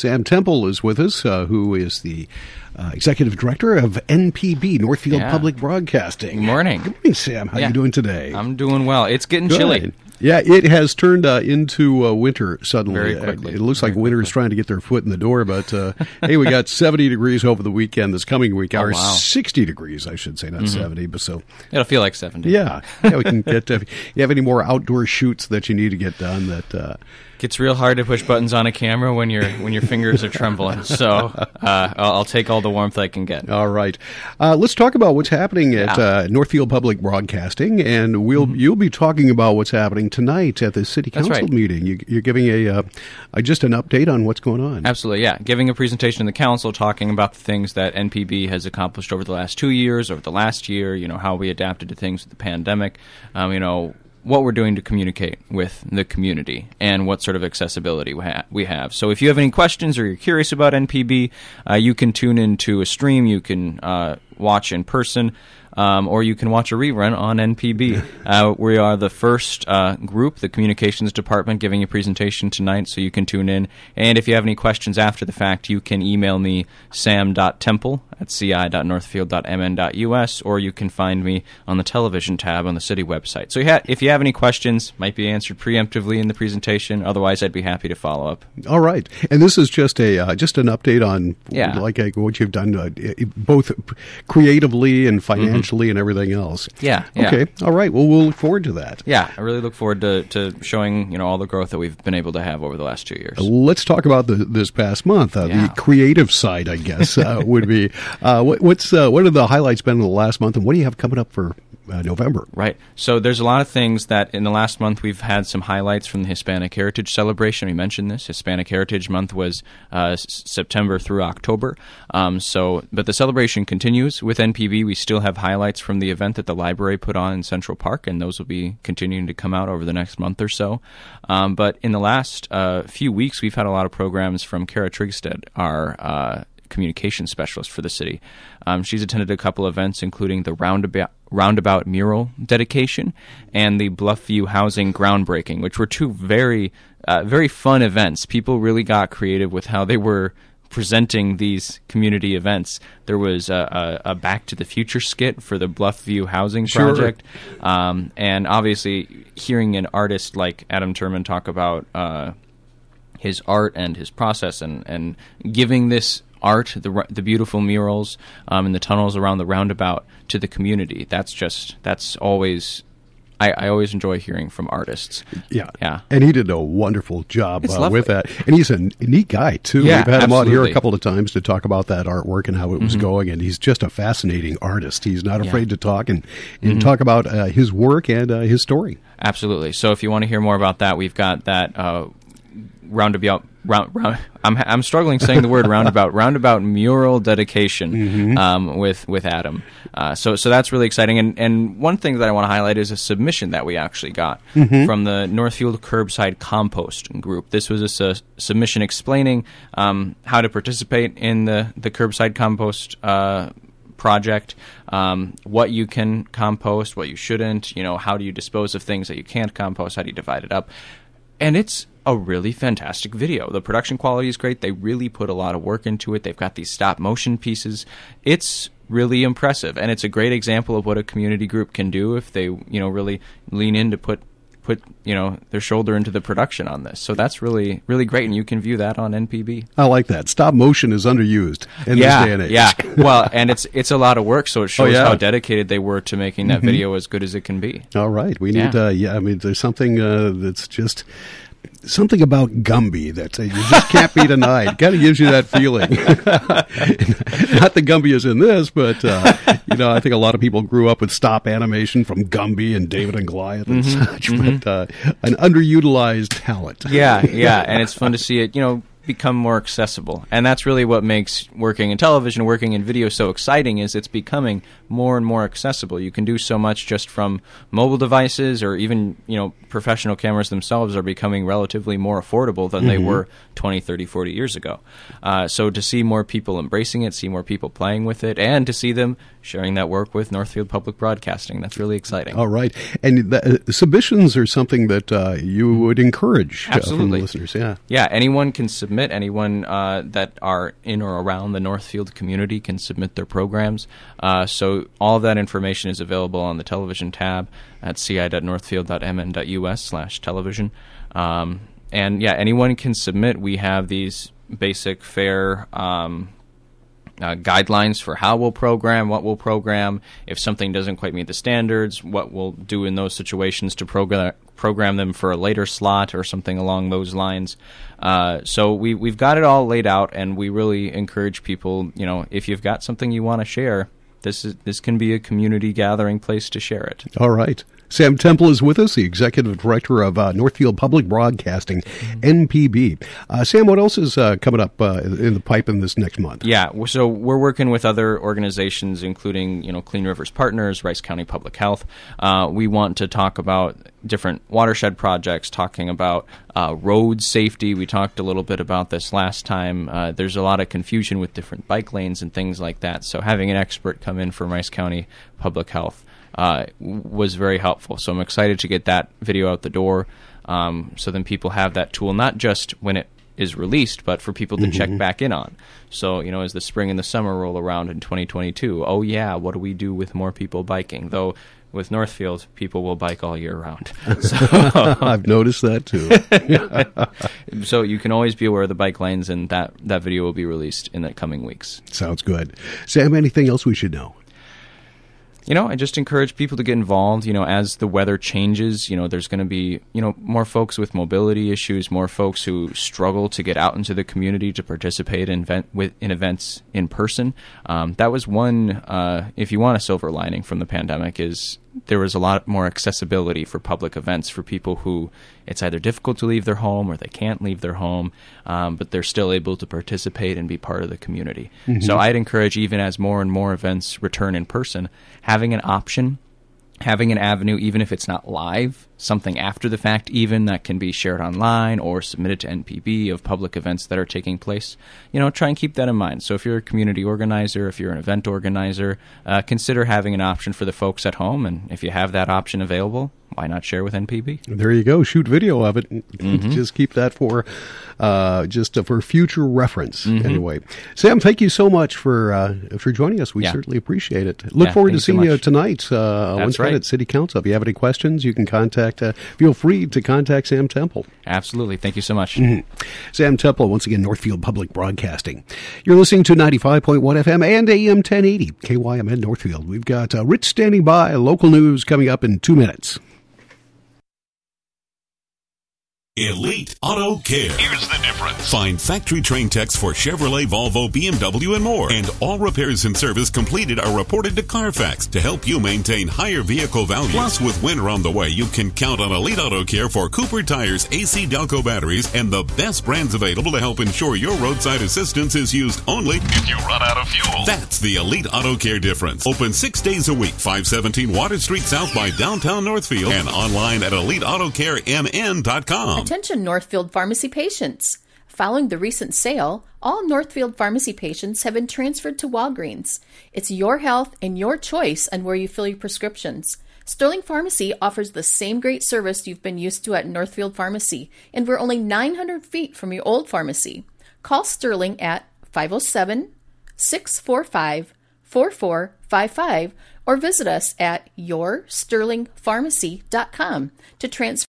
Sam Temple is with us, uh, who is the uh, executive director of NPB, Northfield Yeah. Public Broadcasting. Good morning. Good morning, Sam. How Yeah. you doing today? I'm doing well. It's getting Good. chilly. Yeah, it has turned uh, into uh, winter suddenly. Very Uh, quickly. It looks like Very winter is trying to get their foot in the door, but uh, hey, we got 70 degrees over the weekend this coming week. Oh, or wow. Mm-hmm. 60 degrees, I should say, not 70. But so, It'll feel like 70. yeah, yeah, we can get. If you have any more outdoor shoots that you need to get done? That uh, Gets real hard to push buttons on a camera when your when your fingers are trembling. So uh, I'll, I'll take all the warmth I can get. All right, uh, let's talk about what's happening at Yeah. Mm-hmm. uh, Northfield Public Broadcasting, and we'll you'll be talking about what's happening tonight at the City Council right. meeting. You, you're giving a uh, uh, just an update on what's going on. Absolutely, yeah. Giving a presentation to the council, talking about the things that NPB has accomplished over the last two years, over the last year. You know how we adapted to things with the pandemic. Um, you know what we're doing to communicate with the community and what sort of accessibility we, ha- we have. So if you have any questions or you're curious about NPB, uh, you can tune into a stream. You can uh, watch in person. Um, or you can watch a rerun on NPB. Uh, we are the first uh, group, the communications department, giving a presentation tonight, so you can tune in. And if you have any questions after the fact, you can email me sam.temple at ci.northfield.mn.us, or you can find me on the television tab on the city website. So you ha- if you have any questions, might be answered preemptively in the presentation. Otherwise, I'd be happy to follow up. All right, and this is just a uh, just an update on Yeah. like what you've done, uh, both creatively and financially and everything else. Mm-hmm. Yeah, yeah. Okay. All right. Well, we'll look forward to that. Yeah, I really look forward to, to showing you know all the growth that we've been able to have over the last two years. Let's talk about the, this past month. Uh, Yeah. The creative side, I guess, uh, would be uh, what, what's uh, what are the highlights been in the last month, and what do you have coming up for uh, November? Right. So there's a lot of things that in the last month we've had some highlights from the Hispanic Heritage Celebration. We mentioned this. Hispanic Heritage Month was uh, s- September through October. Um, so, but the celebration continues with NPB. We still have highlights from the event that the library put on in Central Park, and those will be continuing to come out over the next month or so. Um, but in the last uh, few weeks, we've had a lot of programs from Kara Trigstad, our uh, communication specialist for the city. Um, she's attended a couple events, including the roundabout roundabout mural dedication and the Bluffview housing groundbreaking, which were two very uh, very fun events. People really got creative with how they were presenting these community events. There was a, a, a Back to the Future skit for the Bluffview housing Sure. project, um, and obviously hearing an artist like Adam Turman talk about. Uh, his art and his process and, and giving this art, the, the beautiful murals um, and the tunnels around the roundabout to the community. That's just, that's always, I, I always enjoy hearing from artists. Yeah, Yeah. and he did a wonderful job uh, with that. And he's a neat guy too. Yeah, We've had him out here a couple of times to talk about that artwork and how it was going. And he's just a fascinating artist. He's not afraid to talk and, and talk about uh, his work and uh, his story. Absolutely. So if you want to hear more about that, we've got that uh, roundabout. Round, round, I'm I'm struggling saying the word roundabout. Roundabout mural dedication um, with with Adam. Uh, so so that's really exciting. And and one thing that I want to highlight is a submission that we actually got from the Northfield Curbside Compost Group. This was a su- submission explaining um, how to participate in the the curbside compost. Uh, project, um, what you can compost, what you shouldn't, you know, how do you dispose of things that you can't compost, how do you divide it up. And it's a really fantastic video. The production quality is great. They really put a lot of work into it. They've got these stop motion pieces. It's really impressive and it's a great example of what a community group can do if they, you know, really lean in to put put, you know, their shoulder into the production on this. So that's really really great and you can view that on NPB. I like that. Stop motion is underused in yeah, this day and age. Yeah, well, and it's it's a lot of work, so it shows yeah. Mm-hmm. how dedicated they were to making that video as good as it can be. All right, we need. Yeah. Uh, yeah, I mean, there's something uh, that's just something about Gumby that uh, you just can't be denied. kind of gives you that feeling. Not that Gumby is in this, but uh, you know, I think a lot of people grew up with stop animation from Gumby and David and Goliath and such. But uh, an underutilized talent. Yeah, yeah, and it's fun to see it, you know, become more accessible. And that's really what makes working in television, working in video so exciting is it's becoming more and more accessible. You can do so much just from mobile devices or even, you know, professional cameras themselves are becoming relatively more affordable than they were 20, 30, 40 years ago. Uh, so to see more people embracing it, see more people playing with it, and to see them sharing that work with Northfield Public Broadcasting, that's really exciting. All right, and the, uh, submissions are something that uh, you would encourage uh, from the Absolutely. listeners. Yeah. Yeah, anyone can submit submit. Anyone uh, that are in or around the Northfield community can submit their programs. Uh, so all of that information is available on the television tab at ci.northfield.mn.us slash television. Um, and yeah, anyone can submit. We have these basic, fair um, uh, guidelines for how we'll program, what we'll program, if something doesn't quite meet the standards, what we'll do in those situations to program program them for a later slot or something along those lines. Uh, so we we've got it all laid out, and we really encourage people. You know, if you've got something you want to share, this is this can be a community gathering place to share it. All right. Sam Temple is with us, the executive director of uh, Northfield Public Broadcasting, NPB. Uh, Sam, what else is uh, coming up uh, in the pipe in this next month? Yeah, so we're working with other organizations, including you know Clean Rivers Partners, Rice County Public Health. Uh, we want to talk about different watershed projects, talking about uh, road safety. We talked a little bit about this last time. Uh, there's a lot of confusion with different bike lanes and things like that. So having an expert come in from Rice County Public Health uh, was very helpful. So I'm excited to get that video out the door. Um, so then people have that tool, not just when it is released, but for people to mm-hmm. check back in on. So, you know, as the spring and the summer roll around in 2022, oh yeah, what do we do with more people biking? Though with Northfield, people will bike all year round. So, I've noticed that too. so you can always be aware of the bike lanes, and that, that video will be released in the coming weeks. Sounds good. Sam, anything else we should know? You know, I just encourage people to get involved. You know, as the weather changes, you know, there's going to be, you know, more folks with mobility issues, more folks who struggle to get out into the community to participate in, event, with, in events in person. Um, that was one, uh, if you want a silver lining from the pandemic, is there was a lot more accessibility for public events for people who it's either difficult to leave their home or they can't leave their home, um, but they're still able to participate and be part of the community. Mm-hmm. So I'd encourage, even as more and more events return in person, having an option having an avenue, even if it's not live, something after the fact, even that can be shared online or submitted to NPB of public events that are taking place, you know, try and keep that in mind. So if you're a community organizer, if you're an event organizer, uh, consider having an option for the folks at home. And if you have that option available, why not share with NPB? There you go. Shoot video of it. Mm-hmm. Just keep that for uh, just uh, for future reference. Mm-hmm. Anyway, Sam, thank you so much for uh, for joining us. We yeah. certainly appreciate it. Look yeah, forward to seeing so you tonight. Uh, That's right. at City Council. If you have any questions, you can contact. Uh, feel free to contact Sam Temple. Absolutely. Thank you so much. Mm-hmm. Sam Temple, once again, Northfield Public Broadcasting. You're listening to 95.1 FM and AM 1080 KYMN Northfield. We've got uh, Rich standing by. Local news coming up in two minutes. Elite Auto Care. Here's the difference. Find factory trained techs for Chevrolet, Volvo, BMW, and more. And all repairs and service completed are reported to Carfax to help you maintain higher vehicle value. Plus, with winter on the way, you can count on Elite Auto Care for Cooper tires, AC Delco batteries, and the best brands available to help ensure your roadside assistance is used only if you run out of fuel. That's the Elite Auto Care difference. Open six days a week, 517 Water Street South by downtown Northfield, and online at EliteAutoCareMN.com. Attention Northfield Pharmacy patients. Following the recent sale, all Northfield Pharmacy patients have been transferred to Walgreens. It's your health and your choice on where you fill your prescriptions. Sterling Pharmacy offers the same great service you've been used to at Northfield Pharmacy, and we're only 900 feet from your old pharmacy. Call Sterling at 507 645 4455 or visit us at yoursterlingpharmacy.com to transfer